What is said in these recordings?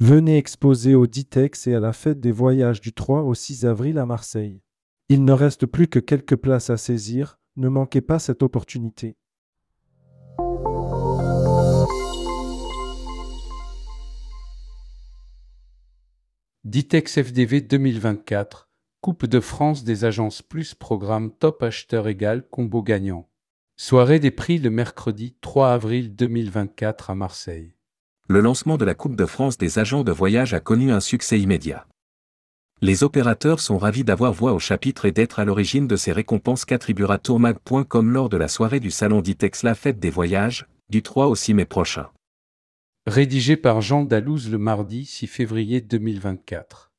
Venez exposer au Ditex et à la fête des voyages du 3 au 6 avril à Marseille. Il ne reste plus que quelques places à saisir, ne manquez pas cette opportunité. Ditex FDV 2024, Coupe de France des agences plus programme top acheteur égal combo gagnant. Soirée des prix le mercredi 3 avril 2024 à Marseille. Le lancement de la Coupe de France des agents de voyage a connu un succès immédiat. Les opérateurs sont ravis d'avoir voix au chapitre et d'être à l'origine de ces récompenses qu'attribuera tourmag.com lors de la soirée du salon Ditex La Fête des Voyages, du 3 au 6 mai prochain. Rédigé par Jean Dalouse le mardi 6 février 2024.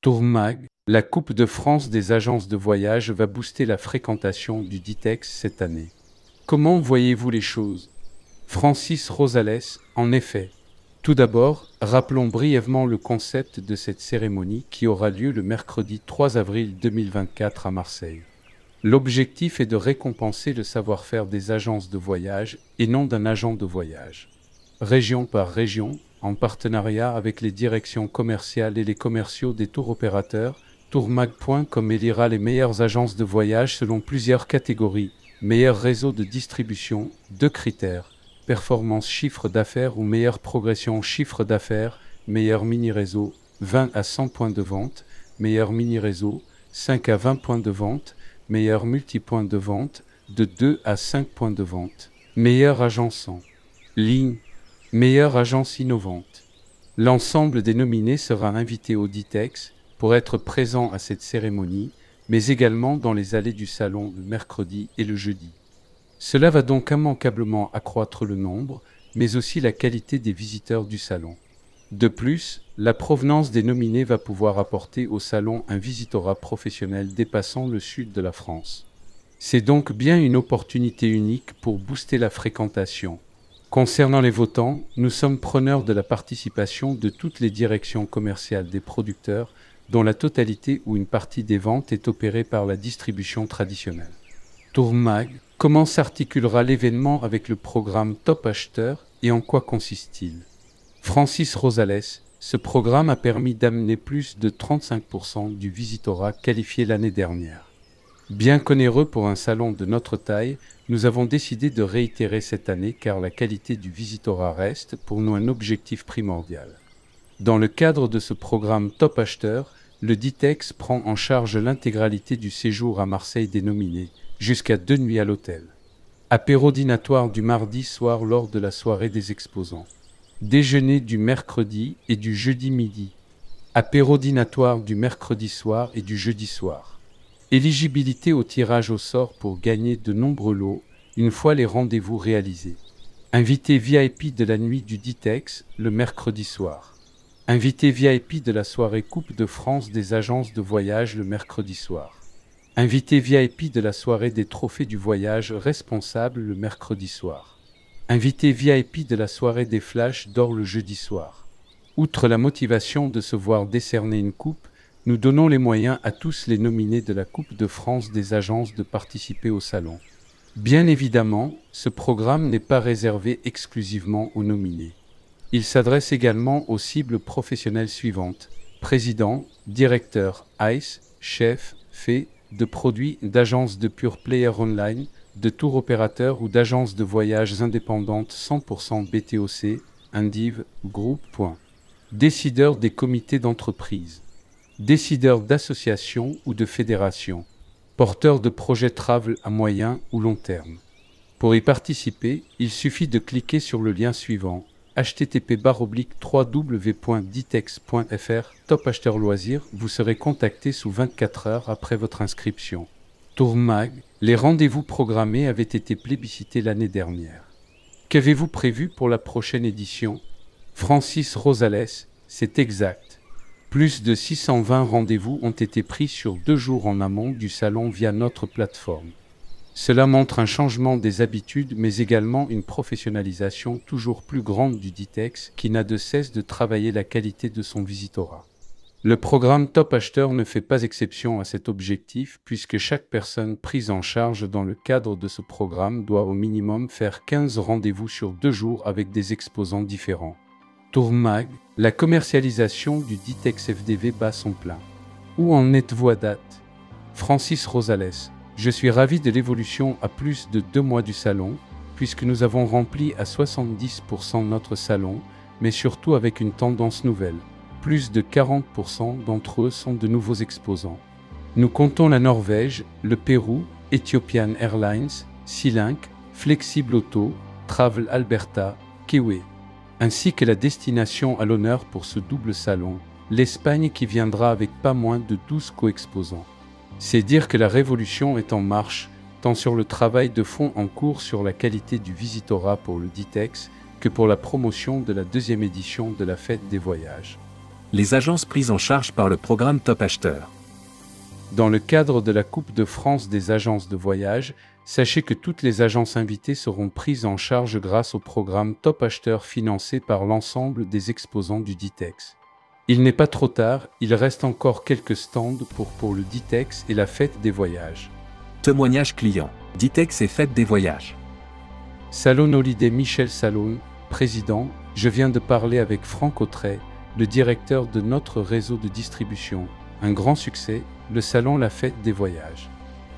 Tourmag, la Coupe de France des agences de voyage va booster la fréquentation du Ditex cette année. Comment voyez-vous les choses? Francis Rosales, en effet. Tout d'abord, rappelons brièvement le concept de cette cérémonie qui aura lieu le mercredi 3 avril 2024 à Marseille. L'objectif est de récompenser le savoir-faire des agences de voyage et non d'un agent de voyage. Région par région, en partenariat avec les directions commerciales et les commerciaux des tours opérateurs, Tourmag.com élira les meilleures agences de voyage selon plusieurs catégories. Meilleur réseau de distribution, deux critères. Performance chiffre d'affaires ou meilleure progression chiffre d'affaires, meilleur mini-réseau, 20 à 100 points de vente, meilleur mini-réseau, 5 à 20 points de vente, meilleur multi-point de vente, de 2 à 5 points de vente, meilleur agençant, ligne, meilleure agence innovante. L'ensemble des nominés sera invité au DITEX pour être présent à cette cérémonie, mais également dans les allées du salon le mercredi et le jeudi. Cela va donc immanquablement accroître le nombre, mais aussi la qualité des visiteurs du salon. De plus, la provenance des nominés va pouvoir apporter au salon un visitorat professionnel dépassant le sud de la France. C'est donc bien une opportunité unique pour booster la fréquentation. Concernant les votants, nous sommes preneurs de la participation de toutes les directions commerciales des producteurs dont la totalité ou une partie des ventes est opérée par la distribution traditionnelle. Tourmag, comment s'articulera l'événement avec le programme Top Acheteur et en quoi consiste-t-il? Francis Rosales, ce programme a permis d'amener plus de 35% du visitorat qualifié l'année dernière. Bien qu'onéreux pour un salon de notre taille, nous avons décidé de réitérer cette année car la qualité du visitorat reste pour nous un objectif primordial. Dans le cadre de ce programme Top Acheteur, le Ditex prend en charge l'intégralité du séjour à Marseille des nominés, jusqu'à deux nuits à l'hôtel. Apéro dînatoire du mardi soir lors de la soirée des exposants. Déjeuner du mercredi et du jeudi midi. Apéro dînatoire du mercredi soir et du jeudi soir. Éligibilité au tirage au sort pour gagner de nombreux lots une fois les rendez-vous réalisés. Invité VIP de la nuit du Ditex le mercredi soir. Invité VIP de la soirée Coupe de France des agences de voyage le mercredi soir. Invité VIP de la soirée des trophées du voyage responsable le mercredi soir. Invité VIP de la soirée des flashs d'or le jeudi soir. Outre la motivation de se voir décerner une coupe, nous donnons les moyens à tous les nominés de la Coupe de France des agences de participer au salon. Bien évidemment, ce programme n'est pas réservé exclusivement aux nominés. Il s'adresse également aux cibles professionnelles suivantes président, directeur, ICE, chef, fait de produits d'agences de pure player online, de tour opérateurs ou d'agences de voyages indépendantes 100% BTOC, Indiv, Groupe. Décideurs des comités d'entreprise, décideurs d'associations ou de fédérations, porteurs de projets travel à moyen ou long terme. Pour y participer, il suffit de cliquer sur le lien suivant http www.ditex.fr Top Acheteur Loisirs, vous serez contacté sous 24 heures après votre inscription. Tourmag, les rendez-vous programmés avaient été plébiscités l'année dernière. Qu'avez-vous prévu pour la prochaine édition? Francis Rosales, c'est exact. Plus de 620 rendez-vous ont été pris sur deux jours en amont du salon via notre plateforme. Cela montre un changement des habitudes, mais également une professionnalisation toujours plus grande du Ditex qui n'a de cesse de travailler la qualité de son visitorat. Le programme Top Acheteur ne fait pas exception à cet objectif puisque chaque personne prise en charge dans le cadre de ce programme doit au minimum faire 15 rendez-vous sur deux jours avec des exposants différents. Tourmag, la commercialisation du Ditex FDV bat son plein. Où en êtes-vous à date? Francis Rosales, je suis ravi de l'évolution à plus de deux mois du salon, puisque nous avons rempli à 70% notre salon, mais surtout avec une tendance nouvelle plus de 40% d'entre eux sont de nouveaux exposants. Nous comptons la Norvège, le Pérou, Ethiopian Airlines, Sealink, Flexible Auto, Travel Alberta, Kiwi, ainsi que la destination à l'honneur pour ce double salon, l'Espagne qui viendra avec pas moins de 12 co-exposants. C'est dire que la révolution est en marche, tant sur le travail de fond en cours sur la qualité du visitorat pour le Ditex que pour la promotion de la deuxième édition de la fête des voyages les agences prises en charge par le programme Top Acheteur. Dans le cadre de la Coupe de France des agences de voyage, sachez que toutes les agences invitées seront prises en charge grâce au programme Top Acheteur financé par l'ensemble des exposants du Ditex. Il n'est pas trop tard, il reste encore quelques stands pour, pour le Ditex et la fête des voyages. Témoignage client. Ditex et fête des voyages. Salon Holiday Michel Salon, président, je viens de parler avec Franck Autret, le directeur de notre réseau de distribution. Un grand succès, le salon La Fête des Voyages.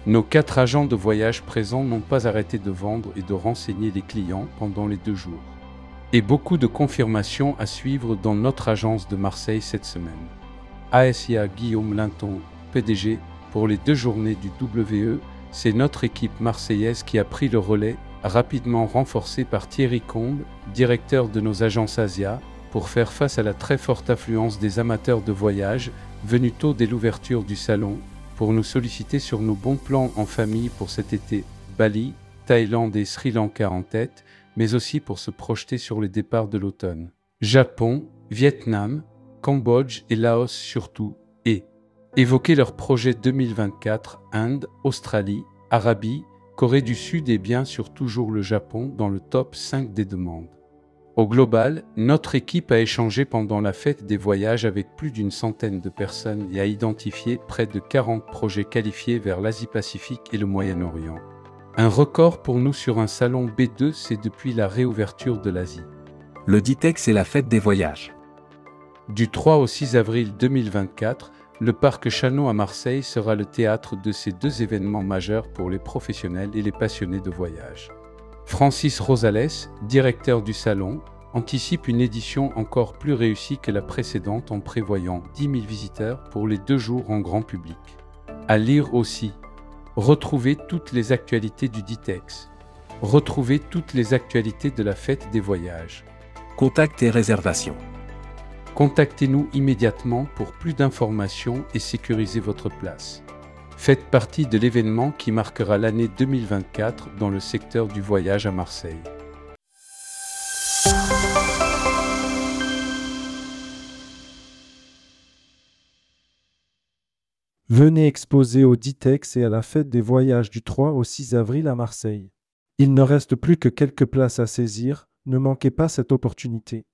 Nos quatre agents de voyage présents n'ont pas arrêté de vendre et de renseigner les clients pendant les deux jours. Et beaucoup de confirmations à suivre dans notre agence de Marseille cette semaine. ASIA Guillaume Linton, PDG, pour les deux journées du WE, c'est notre équipe marseillaise qui a pris le relais, rapidement renforcée par Thierry Combe, directeur de nos agences Asia, pour faire face à la très forte affluence des amateurs de voyage venus tôt dès l'ouverture du salon pour nous solliciter sur nos bons plans en famille pour cet été Bali, Thaïlande et Sri Lanka en tête, mais aussi pour se projeter sur les départs de l'automne. Japon, Vietnam, Cambodge et Laos surtout, et évoquer leurs projets 2024, Inde, Australie, Arabie, Corée du Sud et bien sûr toujours le Japon dans le top 5 des demandes. Au global, notre équipe a échangé pendant la fête des voyages avec plus d'une centaine de personnes et a identifié près de 40 projets qualifiés vers l'Asie-Pacifique et le Moyen-Orient. Un record pour nous sur un salon B2, c'est depuis la réouverture de l'Asie. Le Ditex et la fête des voyages. Du 3 au 6 avril 2024, le parc Chano à Marseille sera le théâtre de ces deux événements majeurs pour les professionnels et les passionnés de voyage. Francis Rosales, directeur du salon, anticipe une édition encore plus réussie que la précédente en prévoyant 10 000 visiteurs pour les deux jours en grand public. À lire aussi, retrouvez toutes les actualités du Ditex. Retrouvez toutes les actualités de la fête des voyages. Contact et réservation. Contactez-nous immédiatement pour plus d'informations et sécurisez votre place. Faites partie de l'événement qui marquera l'année 2024 dans le secteur du voyage à Marseille. Venez exposer au Ditex et à la fête des voyages du 3 au 6 avril à Marseille. Il ne reste plus que quelques places à saisir, ne manquez pas cette opportunité.